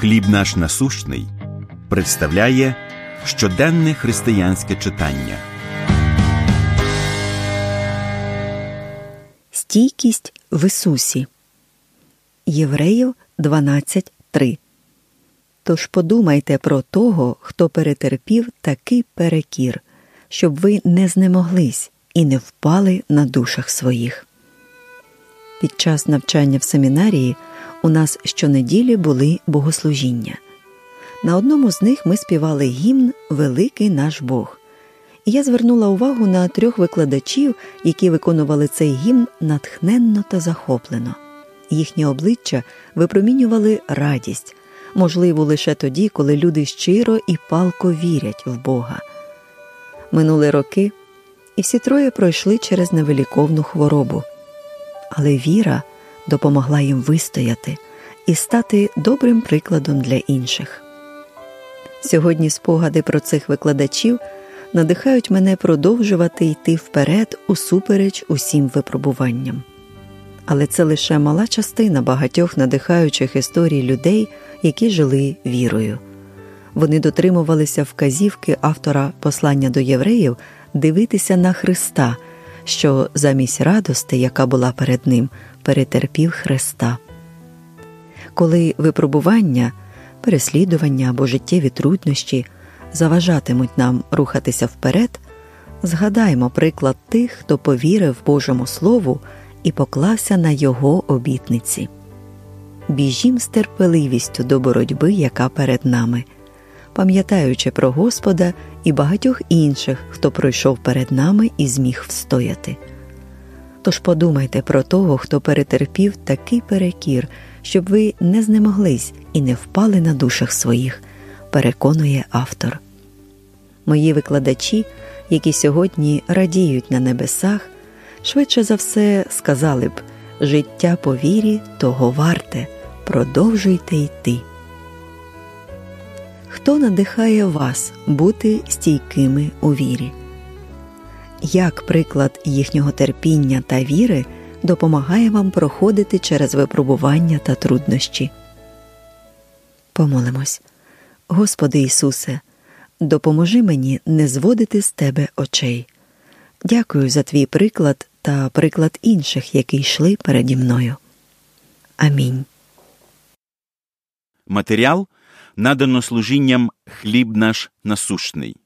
Хліб наш насущний представляє щоденне християнське читання. Стійкість в Ісусі. Євреїв 12.3 Тож подумайте про того, хто перетерпів такий перекір, щоб ви не знемоглись і не впали на душах своїх. Під час навчання в семінарії у нас щонеділі були богослужіння. На одному з них ми співали гімн Великий наш Бог. І я звернула увагу на трьох викладачів, які виконували цей гімн натхненно та захоплено. Їхні обличчя випромінювали радість, можливо, лише тоді, коли люди щиро і палко вірять в Бога. Минули роки, і всі троє пройшли через невеликовну хворобу. Але віра допомогла їм вистояти і стати добрим прикладом для інших. Сьогодні спогади про цих викладачів надихають мене продовжувати йти вперед усупереч усім випробуванням. Але це лише мала частина багатьох надихаючих історій людей, які жили вірою. Вони дотримувалися вказівки автора послання до євреїв дивитися на Христа, що замість радости, яка була перед ним, перетерпів Христа. Коли випробування, переслідування або життєві труднощі заважатимуть нам рухатися вперед, згадаймо приклад тих, хто повірив Божому Слову і поклався на Його обітниці. Біжім з терпеливістю до боротьби, яка перед нами, пам'ятаючи про Господа і багатьох інших, хто пройшов перед нами і зміг встояти. Тож подумайте про того, хто перетерпів такий перекір, щоб ви не знемоглись і не впали на душах своїх, переконує автор. Мої викладачі, які сьогодні радіють на небесах, швидше за все сказали б життя по вірі того варте, продовжуйте йти. Хто надихає вас бути стійкими у вірі? Як приклад їхнього терпіння та віри допомагає вам проходити через випробування та труднощі? Помолимось, Господи Ісусе, допоможи мені не зводити з Тебе очей. Дякую за твій приклад та приклад інших, які йшли переді мною. Амінь. Матеріал надано служінням хліб наш насущний.